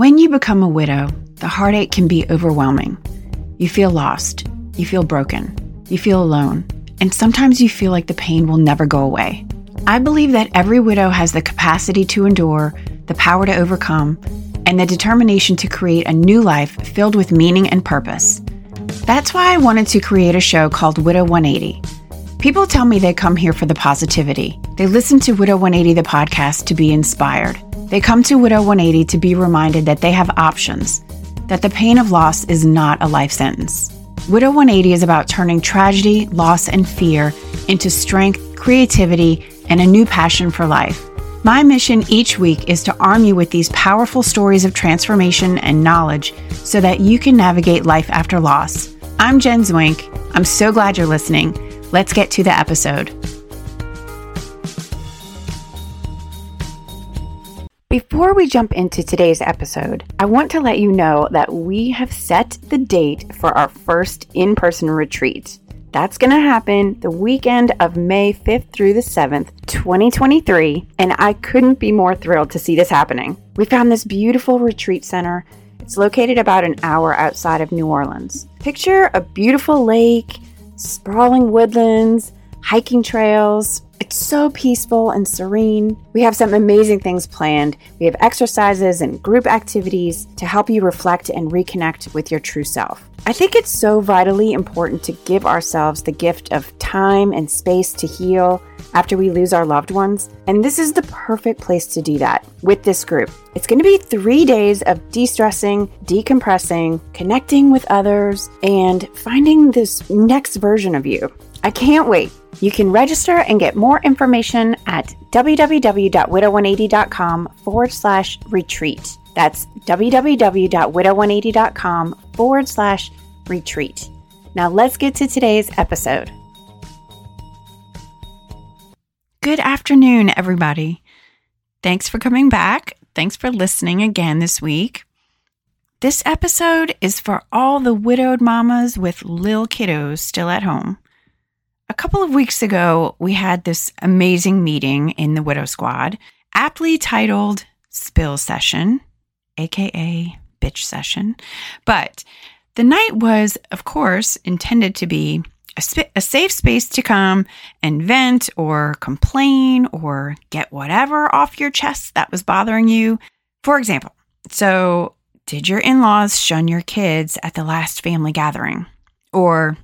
When you become a widow, the heartache can be overwhelming. You feel lost, you feel broken, you feel alone, and sometimes you feel like the pain will never go away. I believe that every widow has the capacity to endure, the power to overcome, and the determination to create a new life filled with meaning and purpose. That's why I wanted to create a show called Widow 180. People tell me they come here for the positivity. They listen to Widow 180, the podcast, to be inspired. They come to Widow 180 to be reminded that they have options, that the pain of loss is not a life sentence. Widow 180 is about turning tragedy, loss, and fear into strength, creativity, and a new passion for life. My mission each week is to arm you with these powerful stories of transformation and knowledge so that you can navigate life after loss. I'm Jen Zwink. I'm so glad you're listening. Let's get to the episode. Before we jump into today's episode, I want to let you know that we have set the date for our first in person retreat. That's going to happen the weekend of May 5th through the 7th, 2023, and I couldn't be more thrilled to see this happening. We found this beautiful retreat center. It's located about an hour outside of New Orleans. Picture a beautiful lake, sprawling woodlands, hiking trails, it's so peaceful and serene. We have some amazing things planned. We have exercises and group activities to help you reflect and reconnect with your true self. I think it's so vitally important to give ourselves the gift of time and space to heal after we lose our loved ones. And this is the perfect place to do that with this group. It's going to be three days of de stressing, decompressing, connecting with others, and finding this next version of you. I can't wait. You can register and get more information at www.widow180.com forward slash retreat. That's www.widow180.com forward slash retreat. Now let's get to today's episode. Good afternoon, everybody. Thanks for coming back. Thanks for listening again this week. This episode is for all the widowed mamas with lil kiddos still at home. A couple of weeks ago, we had this amazing meeting in the Widow Squad, aptly titled Spill Session, aka Bitch Session. But the night was, of course, intended to be a, sp- a, safe space to come and vent or complain or get whatever off your chest that was bothering you. For example, so did your in laws shun your kids at the last family gathering? Or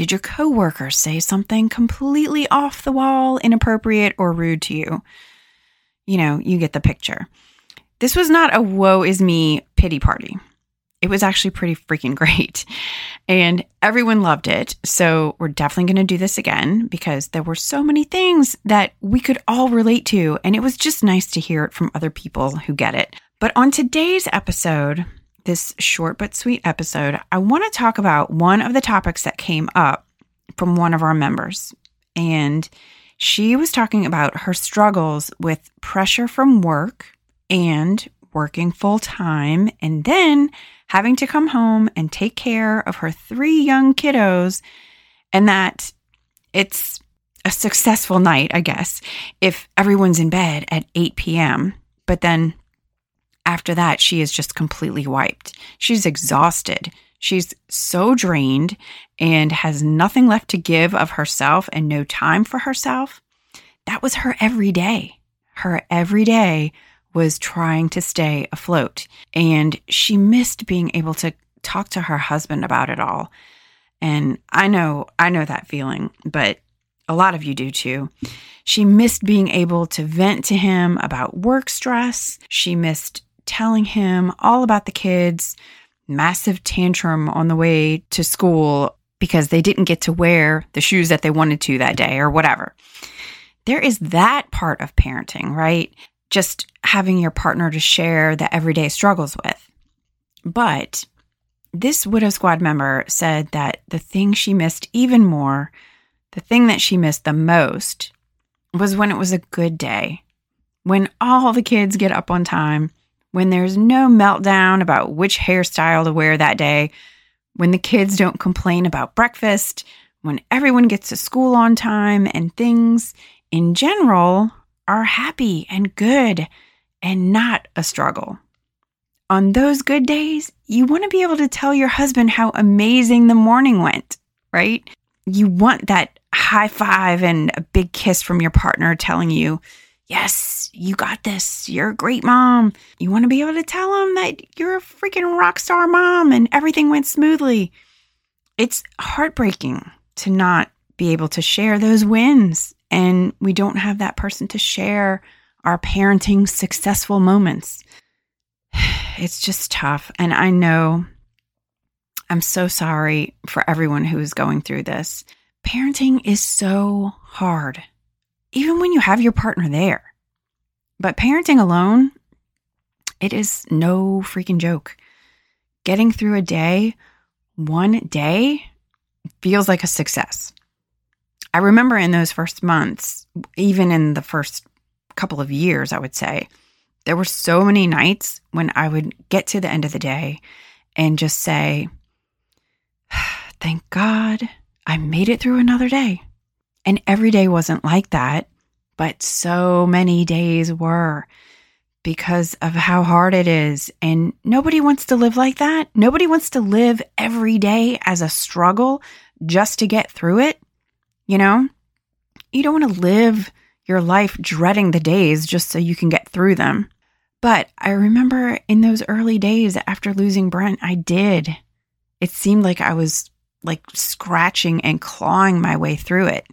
did your coworker say something completely off the wall, inappropriate, or rude to you? You know, you get the picture. This was not a woe is me pity party. It was actually pretty freaking great. And everyone loved it. So we're definitely going to do this again because there were so many things that we could all relate to. And it was just nice to hear it from other people who get it. But on today's episode, this short but sweet episode, I want to talk about one of the topics that came up from one of our members. And she was talking about her struggles with pressure from work and working full time, and then having to come home and take care of her three young kiddos, and that it's a successful night, I guess, if everyone's in bed at 8 p.m. But then after that, she is just completely wiped. She's exhausted. She's so drained and has nothing left to give of herself and no time for herself. That was her every day. Her every day was trying to stay afloat. And she missed being able to talk to her husband about it all. And I know, I know that feeling, but a lot of you do too. She missed being able to vent to him about work stress. She missed telling him all about the kids' massive tantrum on the way to school because they didn't get to wear the shoes that they wanted to that day or whatever. There is that part of parenting, right? Just having your partner to share the everyday struggles with. But this Widow Squad member said that the thing she missed even more, the thing that she missed the most, was when it was a good day, when all the kids get up on time, when there's no meltdown about which hairstyle to wear that day, when the kids don't complain about breakfast, when everyone gets to school on time, and things in general are happy and good and not a struggle. on those good days, you want to be able to tell your husband how amazing the morning went, right? You want that high five and a big kiss from your partner telling you, Yes, you got this. You're a great mom. You want to be able to tell them that you're a freaking rock star mom and everything went smoothly. It's heartbreaking to not be able to share those wins. And we don't have that person to share our parenting successful moments. It's just tough. And I know I'm so sorry for everyone who is going through this. Parenting is so hard, even when you have your partner there. But parenting alone, it is no freaking joke. Getting through a day, one day, feels like a success. I remember in those first months, even in the first couple of years, I would say, there were so many nights when I would get to the end of the day and just say, Thank God I made it through another day. And every day wasn't like that, but so many days were because of how hard it is. And nobody wants to live like that. Nobody wants to live every day as a struggle just to get through it. You know, you don't want to live your life dreading the days just so you can get through them. But I remember in those early days after losing Brent, I did. It seemed like I was like scratching and clawing my way through it.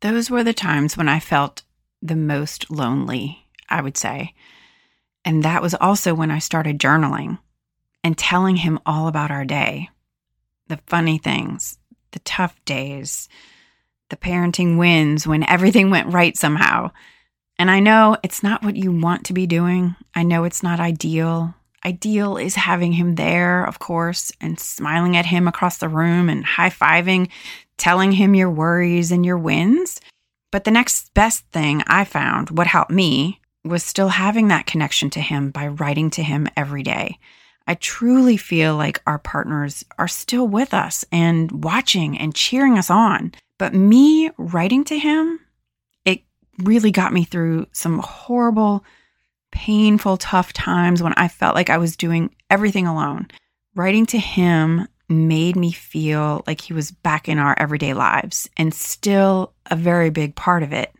Those were the times when I felt the most lonely, I would say. And that was also when I started journaling and telling him all about our day the funny things, the tough days, the parenting wins when everything went right somehow. And I know it's not what you want to be doing. I know it's not ideal. Ideal is having him there, of course, and smiling at him across the room and high fiving, telling him your worries and your wins. But the next best thing I found, what helped me, was still having that connection to him by writing to him every day. I truly feel like our partners are still with us and watching and cheering us on. But me writing to him, it really got me through some horrible, painful, tough times when I felt like I was doing everything alone. Writing to him made me feel like he was back in our everyday lives and still a very big part of it.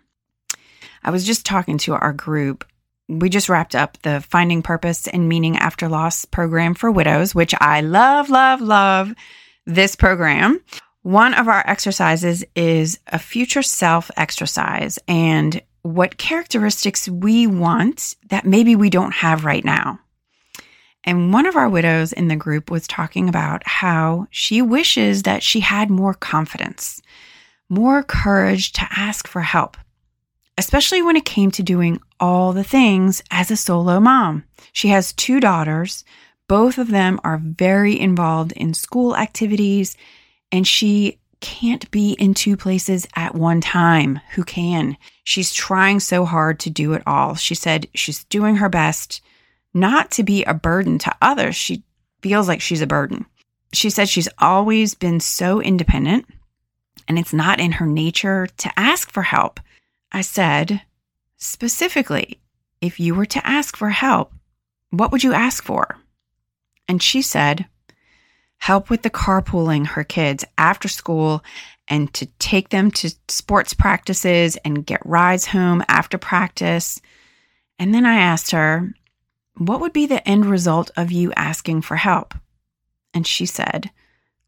I was just talking to our group. We just wrapped up the Finding Purpose and Meaning After Loss program for widows, which I love, love, love this program. One of our exercises is a future self exercise and what characteristics we want that maybe we don't have right now. And one of our widows in the group was talking about how she wishes that she had more confidence, more courage to ask for help, especially when it came to doing all the things as a solo mom. She has two daughters. Both of them are very involved in school activities and she can't be in two places at one time. Who can? She's trying so hard to do it all. She said she's doing her best not to be a burden to others. She feels like she's a burden. She said she's always been so independent and it's not in her nature to ask for help. I said, specifically, if you were to ask for help, what would you ask for? And she said, help with the carpooling her kids after school and to take them to sports practices and get rides home after practice. And then I asked her, What would be the end result of you asking for help? And she said,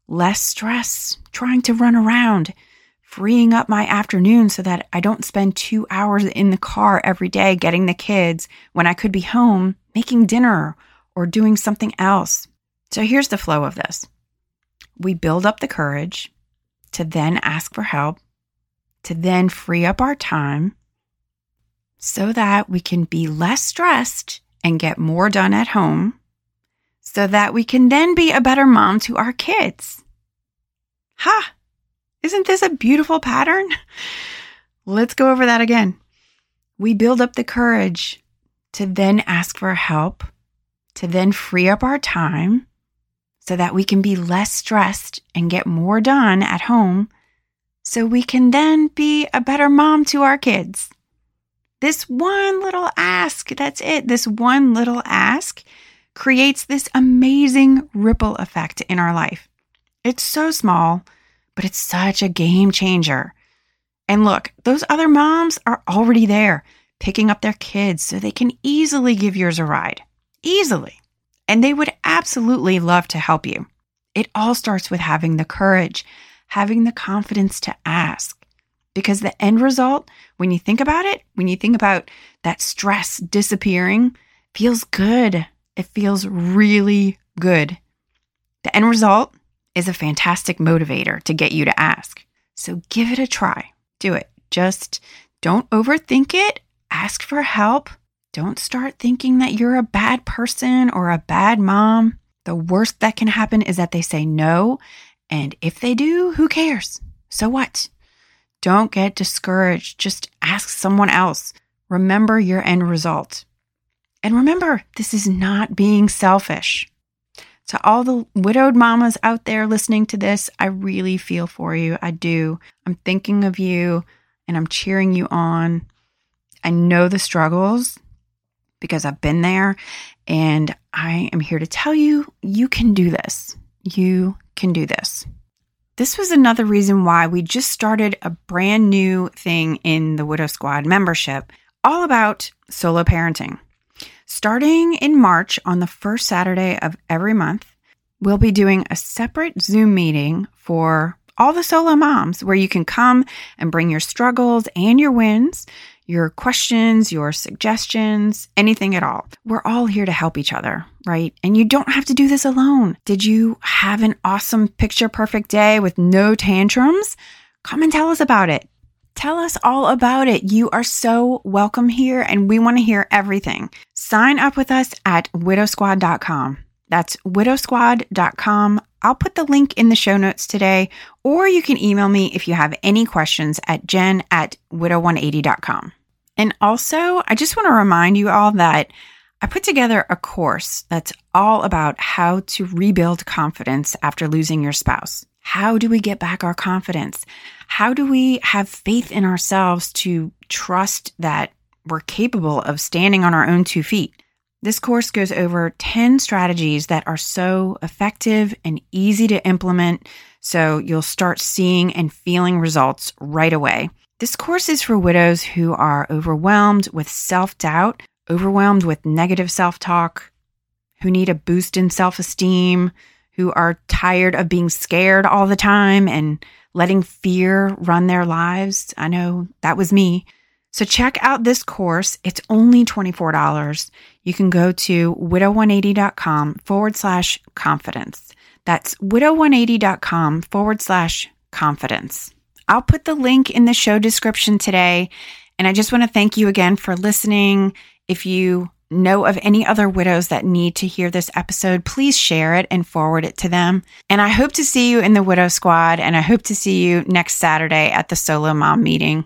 Less stress trying to run around, freeing up my afternoon so that I don't spend two hours in the car every day getting the kids when I could be home making dinner or doing something else. So here's the flow of this we build up the courage to then ask for help, to then free up our time so that we can be less stressed and get more done at home, so that we can then be a better mom to our kids. Ha! Isn't this a beautiful pattern? Let's go over that again. We build up the courage to then ask for help, to then free up our time so that we can be less stressed and get more done at home so we can then be a better mom to our kids. This one little ask, that's it. This one little ask creates this amazing ripple effect in our life. It's so small, but it's such a game changer. And look, those other moms are already there picking up their kids so they can easily give yours a ride. Easily. And they would absolutely love to help you. It all starts with having the courage, having the confidence to ask. Because the end result, when you think about it, when you think about that stress disappearing, feels good. It feels really good. The end result is a fantastic motivator to get you to ask. So give it a try. Do it. Just don't overthink it. Ask for help. Don't start thinking that you're a bad person or a bad mom. The worst that can happen is that they say no. And if they do, who cares? So what? Don't get discouraged. Just ask someone else. Remember your end result. And remember, this is not being selfish. To all the widowed mamas out there listening to this, I really feel for you. I do. I'm thinking of you and I'm cheering you on. I know the struggles because I've been there and I am here to tell you you can do this. You can do this. This was another reason why we just started a brand new thing in the Widow Squad membership, all about solo parenting. Starting in March on the first Saturday of every month, we'll be doing a separate Zoom meeting for all the solo moms where you can come and bring your struggles and your wins, your questions, your suggestions, anything at all. We're all here to help each other, right? And you don't have to do this alone. Did you have an awesome picture perfect day with no tantrums? Come and tell us about it. Tell us all about it. You are so welcome here and we want to hear everything. Sign up with us at widowsquad.com. That's widowsquad.com. I'll put the link in the show notes today, or you can email me if you have any questions at jen at widow180.com. And also, I just want to remind you all that I put together a course that's all about how to rebuild confidence after losing your spouse. How do we get back our confidence? How do we have faith in ourselves to trust that we're capable of standing on our own two feet? This course goes over 10 strategies that are so effective and easy to implement, so you'll start seeing and feeling results right away. This course is for widows who are overwhelmed with self doubt, overwhelmed with negative self talk, who need a boost in self esteem, who are tired of being scared all the time and letting fear run their lives. I know that was me. So check out this course. It's only $24. You can go to widow180.com forward slash confidence. That's widow180.com forward slash confidence. I'll put the link in the show description today. And I just want to thank you again for listening. If you know of any other widows that need to hear this episode, please share it and forward it to them. And I hope to see you in the Widow Squad, and I hope to see you next Saturday at the Solo Mom meeting.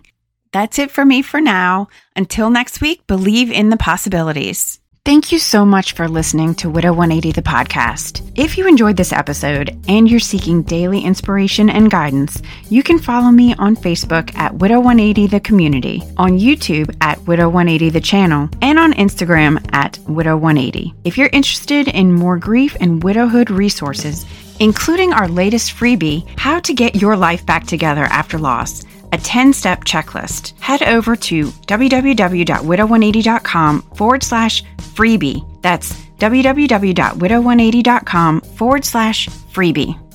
That's it for me for now. Until next week, believe in the possibilities. Thank you so much for listening to Widow 180 the podcast. If you enjoyed this episode and you're seeking daily inspiration and guidance, you can follow me on Facebook at Widow 180 the community, on YouTube at Widow 180 the channel, and on Instagram at Widow 180. If you're interested in more grief and widowhood resources, including our latest freebie, How to Get Your Life Back Together After Loss, a 10 step checklist, head over to www.widow180.com forward slash freebie. That's www.widow180.com forward slash freebie.